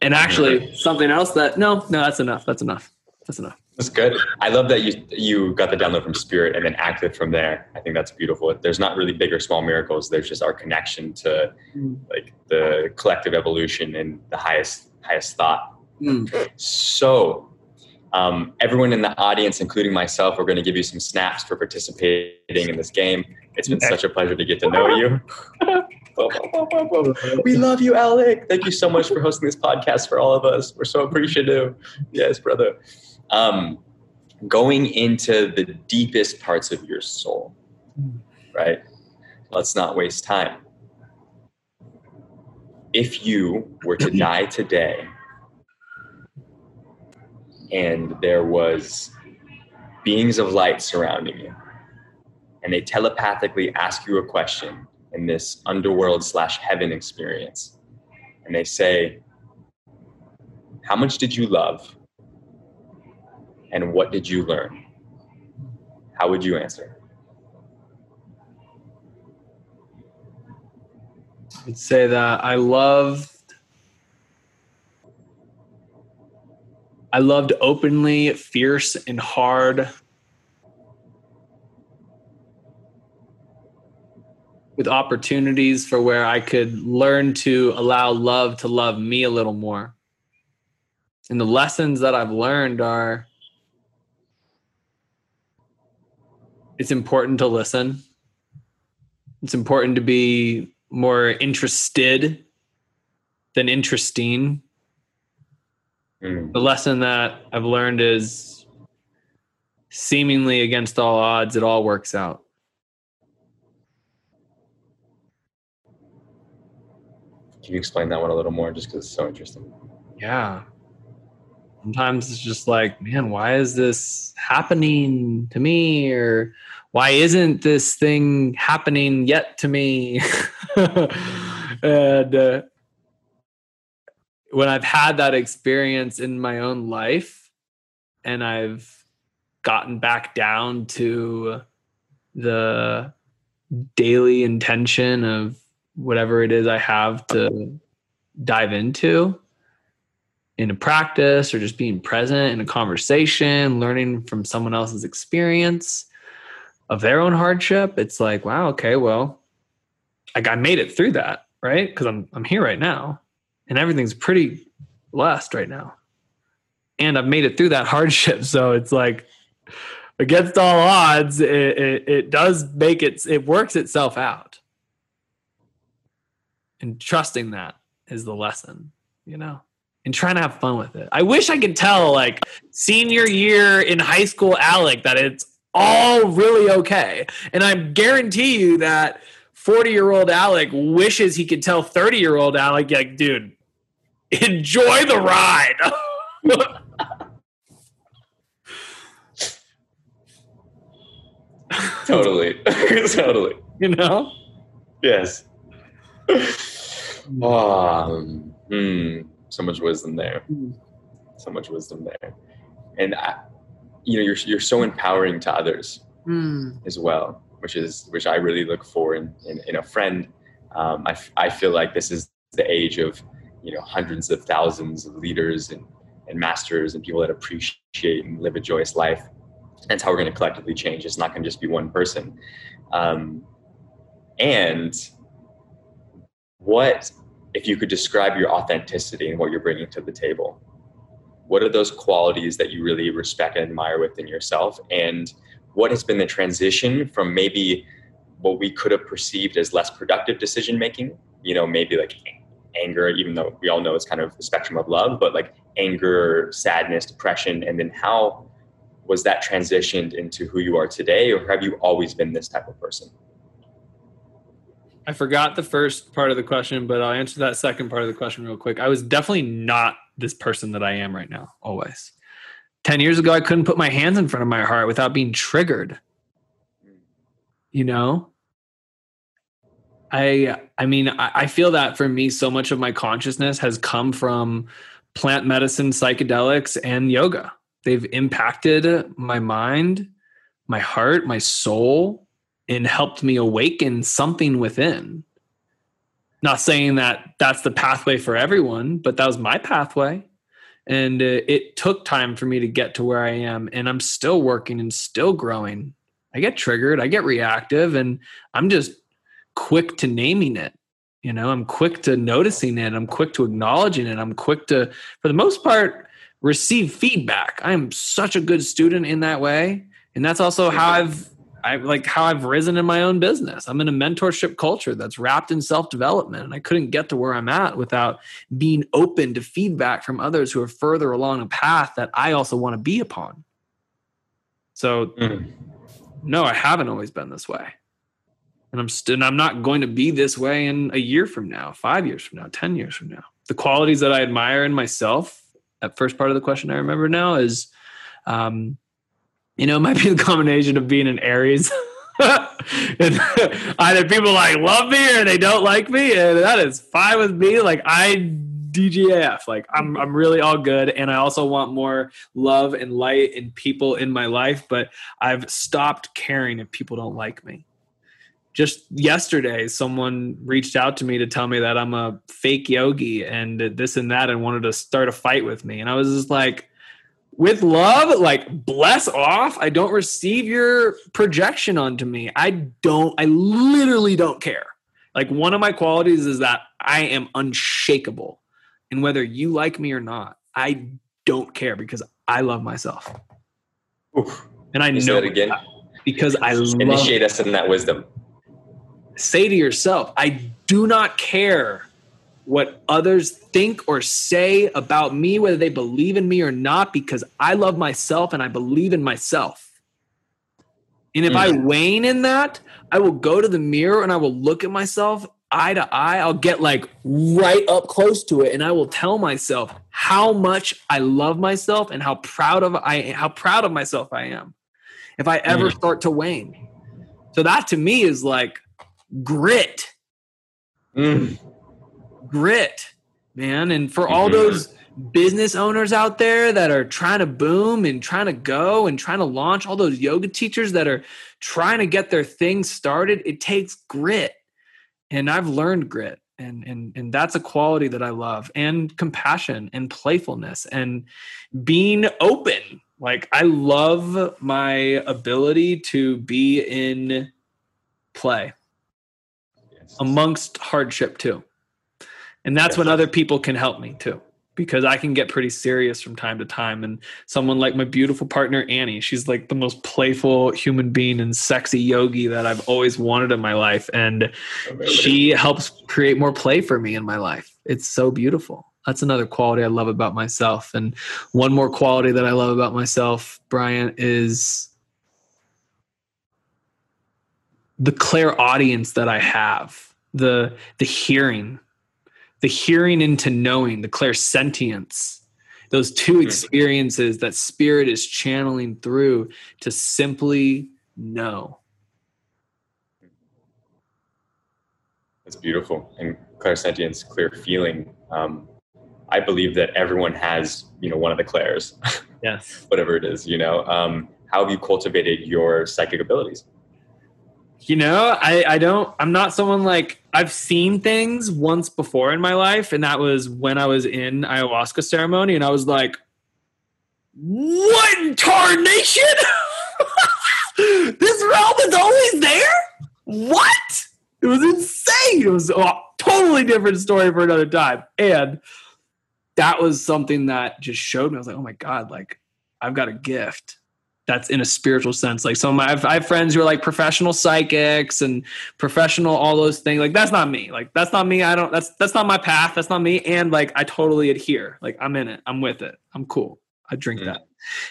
And actually something else that no, no, that's enough. That's enough. That's enough. That's good. I love that you you got the download from Spirit and then acted from there. I think that's beautiful. There's not really big or small miracles. There's just our connection to mm. like the collective evolution and the highest highest thought. Mm. So, um, everyone in the audience, including myself, we're going to give you some snaps for participating in this game. It's been such a pleasure to get to know you. we love you, Alec. Thank you so much for hosting this podcast for all of us. We're so appreciative. Yes, brother um, going into the deepest parts of your soul, right? Let's not waste time. If you were to die today and there was beings of light surrounding you and they telepathically ask you a question in this underworld slash heaven experience and they say how much did you love and what did you learn? How would you answer? I'd say that I loved I loved openly, fierce and hard with opportunities for where I could learn to allow love to love me a little more. And the lessons that I've learned are it's important to listen. It's important to be more interested than interesting. Mm. The lesson that I've learned is seemingly against all odds, it all works out. Can you explain that one a little more just because it's so interesting? Yeah sometimes it's just like man why is this happening to me or why isn't this thing happening yet to me? And uh, when i've had that experience in my own life and i've gotten back down to the daily intention of whatever it is i have to dive into in a practice or just being present in a conversation, learning from someone else's experience of their own hardship, it's like, wow, okay, well, like I made it through that, right? Because I'm I'm here right now, and everything's pretty blessed right now. and I've made it through that hardship. So it's like against all odds, it, it, it does make it, it works itself out. And trusting that is the lesson, you know, and trying to have fun with it. I wish I could tell, like, senior year in high school, Alec, that it's all really okay. And I guarantee you that 40 year old Alec wishes he could tell 30 year old Alec, like, dude, enjoy the ride. totally. totally. You know? Yes. Hmm. So much wisdom there. So much wisdom there. And I, you know, you're you're so empowering to others Mm. as well, which is which I really look for in in, in a friend. Um, I f- I feel like this is the age of you know hundreds of thousands of leaders and and masters and people that appreciate and live a joyous life. That's how we're going to collectively change. It's not going to just be one person. Um, and what if you could describe your authenticity and what you're bringing to the table? What are those qualities that you really respect and admire within yourself? And what has been the transition from maybe what we could have perceived as less productive decision making? You know, maybe like anger, even though we all know it's kind of the spectrum of love, but like anger, sadness, depression, and then how was that transitioned into who you are today, or have you always been this type of person? I forgot the first part of the question, but I'll answer that second part of the question real quick. I was definitely not this person that I am right now, always. 10 years ago, I couldn't put my hands in front of my heart without being triggered. You know? I I mean, I, I feel that for me, so much of my consciousness has come from plant medicine, psychedelics, and yoga. They've impacted my mind, my heart, my soul, and helped me awaken something within. Not saying that that's the pathway for everyone, but that was my pathway. And uh, it took time for me to get to where I am. And I'm still working and still growing. I get triggered, I get reactive, and I'm just quick to naming it. You know, I'm quick to noticing it. I'm quick to acknowledging it. I'm quick to, for the most part, receive feedback. I am such a good student in that way. And that's also how I've I like how I've risen in my own business. I'm in a mentorship culture that's wrapped in self development, and I couldn't get to where I'm at without being open to feedback from others who are further along a path that I also want to be upon. So, Mm. no, I haven't always been this way, and I'm still. I'm not going to be this way in a year from now, five years from now, ten years from now. The qualities that I admire in myself. That first part of the question I remember now is. Um, you know, it might be the combination of being an Aries. and either people like love me or they don't like me, and that is fine with me. Like I DGAF, like I'm I'm really all good, and I also want more love and light and people in my life. But I've stopped caring if people don't like me. Just yesterday, someone reached out to me to tell me that I'm a fake yogi and this and that, and wanted to start a fight with me, and I was just like with love, like bless off. I don't receive your projection onto me. I don't, I literally don't care. Like one of my qualities is that I am unshakable. And whether you like me or not, I don't care because I love myself. Oof. And I You know said it again. because I love Initiate us in that wisdom. say to yourself, I do not care what others think or say about me, whether they believe in me or not, because I love myself and I believe in myself. And if I wane in that, I will go to the mirror and I will look at myself eye to eye. I'll get like right up close to it and I will tell myself how much I love myself and how proud of I how proud of myself I am. If I ever start to wane. So that to me is like grit Mm. Grit, man. And for all Mhm. those business owners out there that are trying to boom and trying to go and trying to launch, all those yoga teachers that are trying to get their things started, it takes grit. And I've learned grit. And, and and that's a quality that I love, and compassion and playfulness and being open. Like I love my ability to be in play amongst hardship too. And that's when other people can help me too. because I can get pretty serious from time to time. And someone like my beautiful partner, Annie, she's like the most playful human being and sexy yogi that I've always wanted in my life. And she helps create more play for me in my life. It's so beautiful. That's another quality I love about myself. And one more quality that I love about myself, Bryant, is the clairaudience that I have, the the hearing the hearing into knowing, the clairsentience, those two hmm. experiences that spirit is channeling through to simply know. That's beautiful. And clairsentience, clear feeling. Um, I believe that everyone has, you know, one of the clairs. Yes. Whatever it is, you know. Um, how have you cultivated your psychic abilities? You know, I, I don't, I'm not someone like, I've seen things once before in my life, and that was when I was in ayahuasca ceremony, and I was like, what tarnation? this realm is always there? What? It was insane. It was a totally different story for another time. And that was something that just showed me. I was like, oh my God, like I've got a gift that's in a spiritual sense. Like some of my, I have friends who are like professional psychics and professional all those things. Like that's not me. Like that's not me. I don't. That's that's not my path. That's not me. And like I totally adhere. Like I'm in it. I'm with it. I'm cool. I drink mm. that,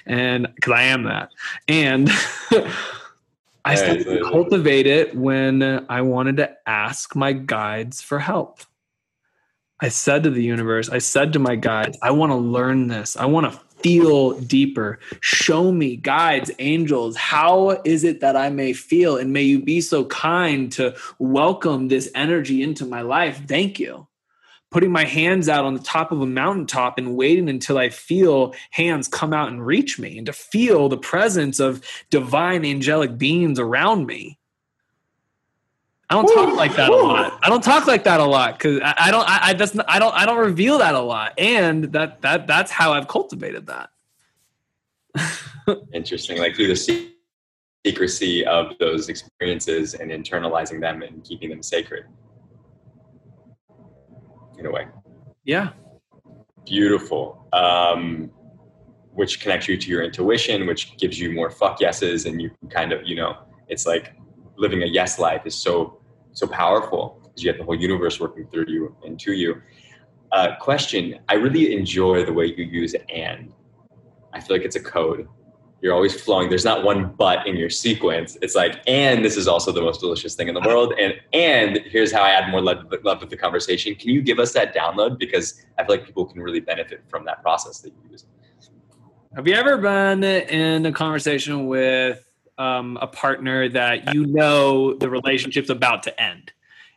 and because I am that. And I started to cultivate it when I wanted to ask my guides for help. I said to the universe, I said to my guides, I want to learn this. I want to feel deeper. Show me, guides, angels, how is it that I may feel? And may you be so kind to welcome this energy into my life. Thank you. Putting my hands out on the top of a mountaintop and waiting until I feel hands come out and reach me and to feel the presence of divine angelic beings around me. I don't talk like that a lot. I don't talk like that a lot because I, I, don't. I, I that's not, I don't. I don't reveal that a lot, and that that that's how I've cultivated that. Interesting, like through the secrecy of those experiences and internalizing them and keeping them sacred, in a way. Yeah. Beautiful. Um, which connects you to your intuition, which gives you more fuck yeses, and you kind of, you know, it's like living a yes life is so so powerful because you have the whole universe working through you and to you. Uh, question: I really enjoy the way you use and. I feel like it's a code. You're always flowing. There's not one but in your sequence. It's like, and this is also the most delicious thing in the world. And and here's how I add more love, love with the conversation. Can you give us that download? Because I feel like people can really benefit from that process that you use. Have you ever been in a conversation with um, a partner that you know the relationship's about to end.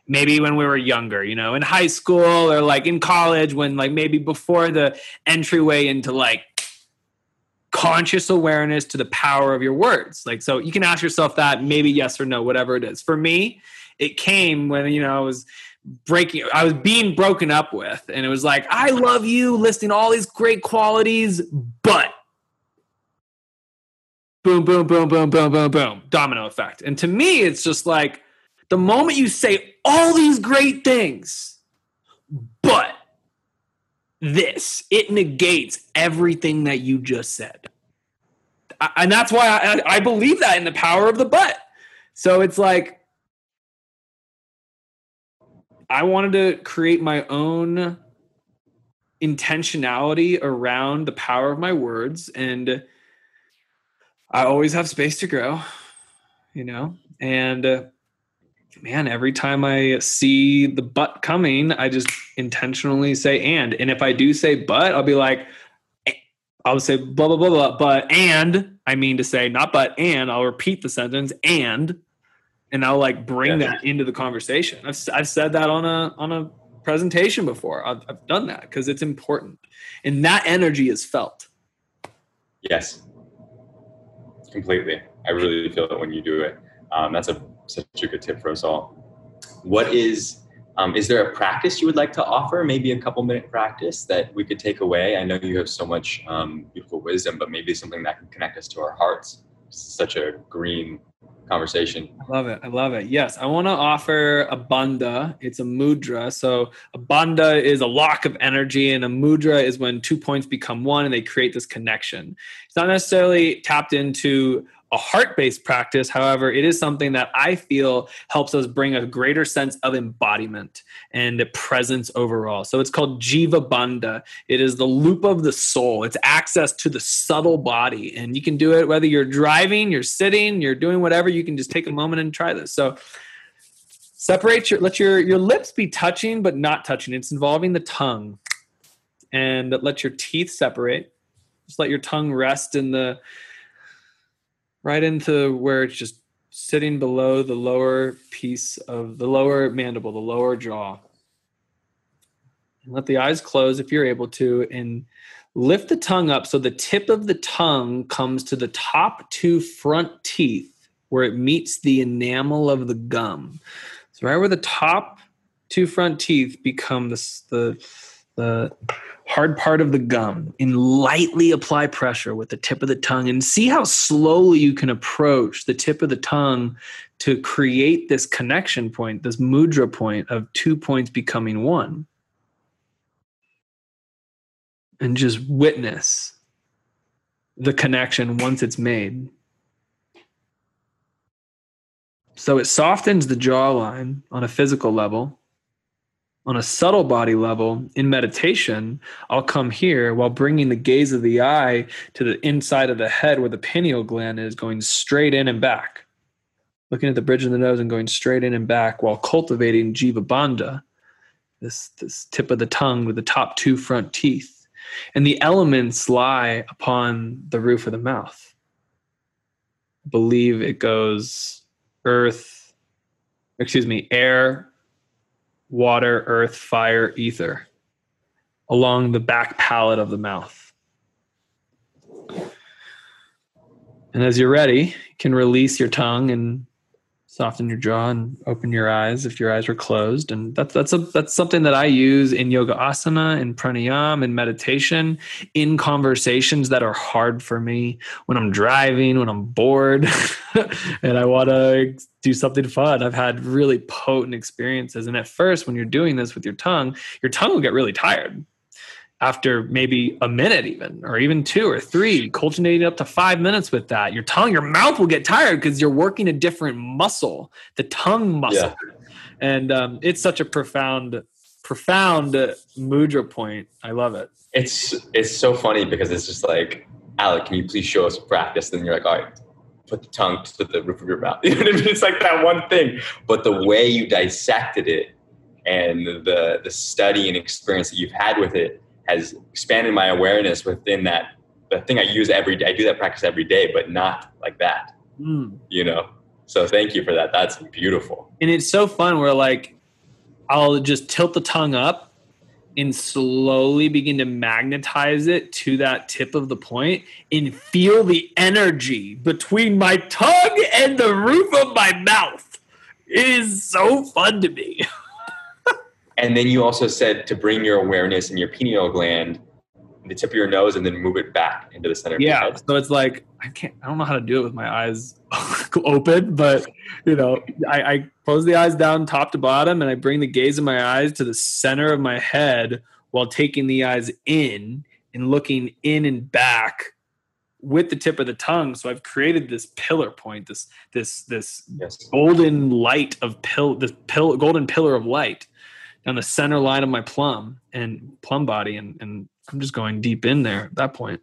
Maybe when we were younger you know in high school or like in college when like maybe before the entryway into like conscious awareness to the power of your words. Like so you can ask yourself that maybe yes or no whatever it is. For me it came when you know i was breaking i was being broken up with and it was like i love you listing all these great qualities but boom, boom, boom, boom, boom, boom, boom, domino effect. And to me, it's just like the moment you say all these great things, but this, it negates everything that you just said. And that's why I, I believe that in the power of the but. So it's like, I wanted to create my own intentionality around the power of my words and I always have space to grow, you know, and uh, man, every time I see the but coming, I just intentionally say and. And if I do say but, I'll be like, eh, I'll say blah, blah, blah, blah, but and I mean to say not but and I'll repeat the sentence and, and I'll like bring yeah. that into the conversation. I've, I've said that on a, on a presentation before. I've, I've done that because it's important and that energy is felt. Yes completely. I really feel it when you do it. Um, that's a such a good tip for us all. What is um, is there a practice you would like to offer? Maybe a couple minute practice that we could take away. I know you have so much um, beautiful wisdom, but maybe something that can connect us to our hearts. Such a green conversation. I love it. I love it. Yes, I want to offer a bandha. It's a mudra. So a bandha is a lock of energy, and a mudra is when two points become one and they create this connection. It's not necessarily tapped into a heart based practice. However, it is something that I feel helps us bring a greater sense of embodiment and presence overall. So it's called Jiva Bandha. It is the loop of the soul, it's access to the subtle body. And you can do it whether you're driving, you're sitting, you're doing whatever. You can just take a moment and try this. So separate your let your your lips be touching but not touching it's involving the tongue and let your teeth separate just let your tongue rest in the right into where it's just sitting below the lower piece of the lower mandible, the lower jaw. And let the eyes close if you're able to, and lift the tongue up so the tip of the tongue comes to the top two front teeth where it meets the enamel of the gum. So right where the top two front teeth become the the, the hard part of the gum and lightly apply pressure with the tip of the tongue and see how slowly you can approach the tip of the tongue to create this connection point, this mudra point of two points becoming one. And just witness the connection once it's made. So it softens the jawline on a physical level on a subtle body level in meditation, I'll come here while bringing the gaze of the eye to the inside of the head where the pineal gland is, going straight in and back. Looking at the bridge of the nose and going straight in and back while cultivating Jiva Bandha, this, this tip of the tongue with the top two front teeth. And the elements lie upon the roof of the mouth. I believe it goes earth, excuse me, air, water, earth, fire, ether along the back palate of the mouth. And as you're ready, you can release your tongue and soften your jaw and open your eyes if your eyes were closed. And that's that's a, that's something that I use in yoga asana in pranayam in meditation in conversations that are hard for me. When I'm driving when I'm bored and I want to do something fun. I've had really potent experiences. And at first when you're doing this with your tongue your tongue will get really tired after maybe a minute even or even two or three culminating up to five minutes with that your tongue your mouth will get tired because you're working a different muscle the tongue muscle. Yeah. and um, it's such a profound profound mudra point. I love it. It's it's so funny because it's just like alec can you please show us practice? And you're like all right put the tongue to the roof of your mouth. You know what I mean? it's like that one thing. But the way you dissected it and the the study and experience that you've had with it has expanded my awareness within that the thing I use every day. I do that practice every day, but not like that. Mm. You know. So thank you for that. That's beautiful. And it's so fun where like I'll just tilt the tongue up and slowly begin to magnetize it to that tip of the point and feel the energy between my tongue and the roof of my mouth. It is so fun to me. And then you also said to bring your awareness in your pineal gland, the tip of your nose, and then move it back into the center. Yeah. So it's like I can't. I don't know how to do it with my eyes open, but you know, I, I close the eyes down top to bottom, and I bring the gaze of my eyes to the center of my head while taking the eyes in and looking in and back with the tip of the tongue so i've created this pillar point this this this yes. golden light of pill this pill golden pillar of light down the center line of my plum and plum body and, and i'm just going deep in there at that point.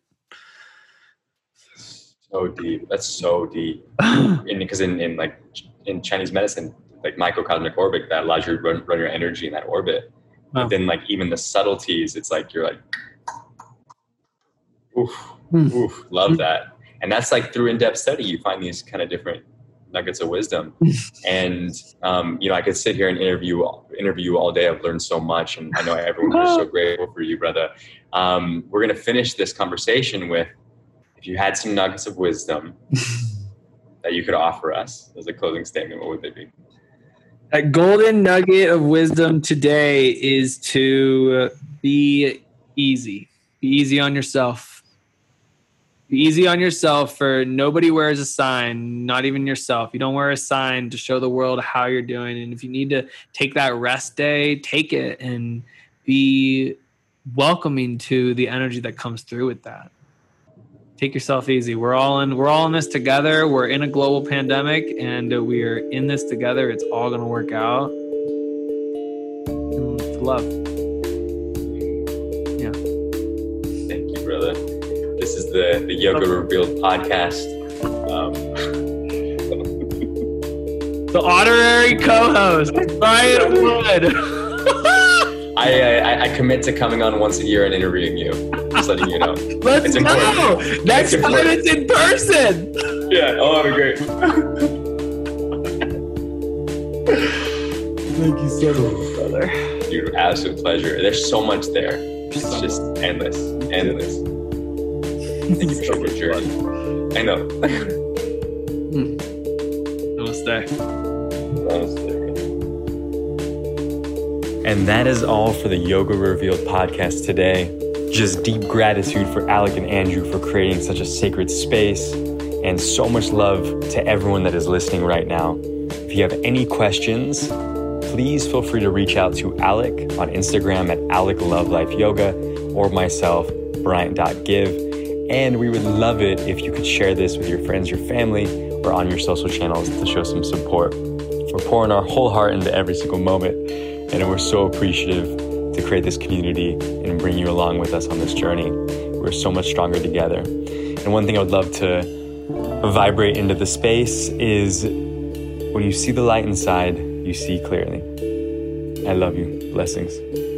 So deep. That's so deep. Because in, in like in chinese medicine like microcosmic orbit that allows you to run, run your energy in that orbit. Wow. but then like even the subtleties it's like you're like oof mm. oof love that. And that's like through in-depth study you find these kind of different nuggets of wisdom. and um, you know, I could sit here and interview interview all day. I've learned so much, and I know everyone is so grateful for you, brother. Um, we're gonna finish this conversation with if you had some nuggets of wisdom that you could offer us as a closing statement. What would they be? A golden nugget of wisdom today is to be easy. Be easy on yourself. Be easy on yourself for nobody wears a sign, not even yourself. You don't wear a sign to show the world how you're doing. And if you need to take that rest day, take it and be welcoming to the energy that comes through with that. Take yourself easy. We're all in we're all in this together. We're in a global pandemic and we are in this together. It's all going to work out. Love. Is the the Yoga Revealed podcast. Um, The honorary co-host, Bryant Wood. I, I I commit to coming on once a year and interviewing you. Just letting you know. Let's It's go. important. Next It's time important. it's in person. Yeah. Oh, that'd be great. Thank you so much, brother. Dude, absolute pleasure. There's so much there. It's just endless, endless. Thank you for your journey. I know. Namaste. And that is all for the Yoga Revealed podcast today. Just deep gratitude for Alec and Andrew for creating such a sacred space, and so much love to everyone that is listening right now. If you have any questions, please feel free to reach out to Alec on Instagram at Alec Love Life Yoga or myself, Bryant.give. And we would love it if you could share this with your friends, your family, or on your social channels to show some support. We're pouring our whole heart into every single moment, and we're so appreciative to create this community and bring you along with us on this journey. We're so much stronger together. And one thing I would love to vibrate into the space is when you see the light inside, you see clearly. I love you. Blessings.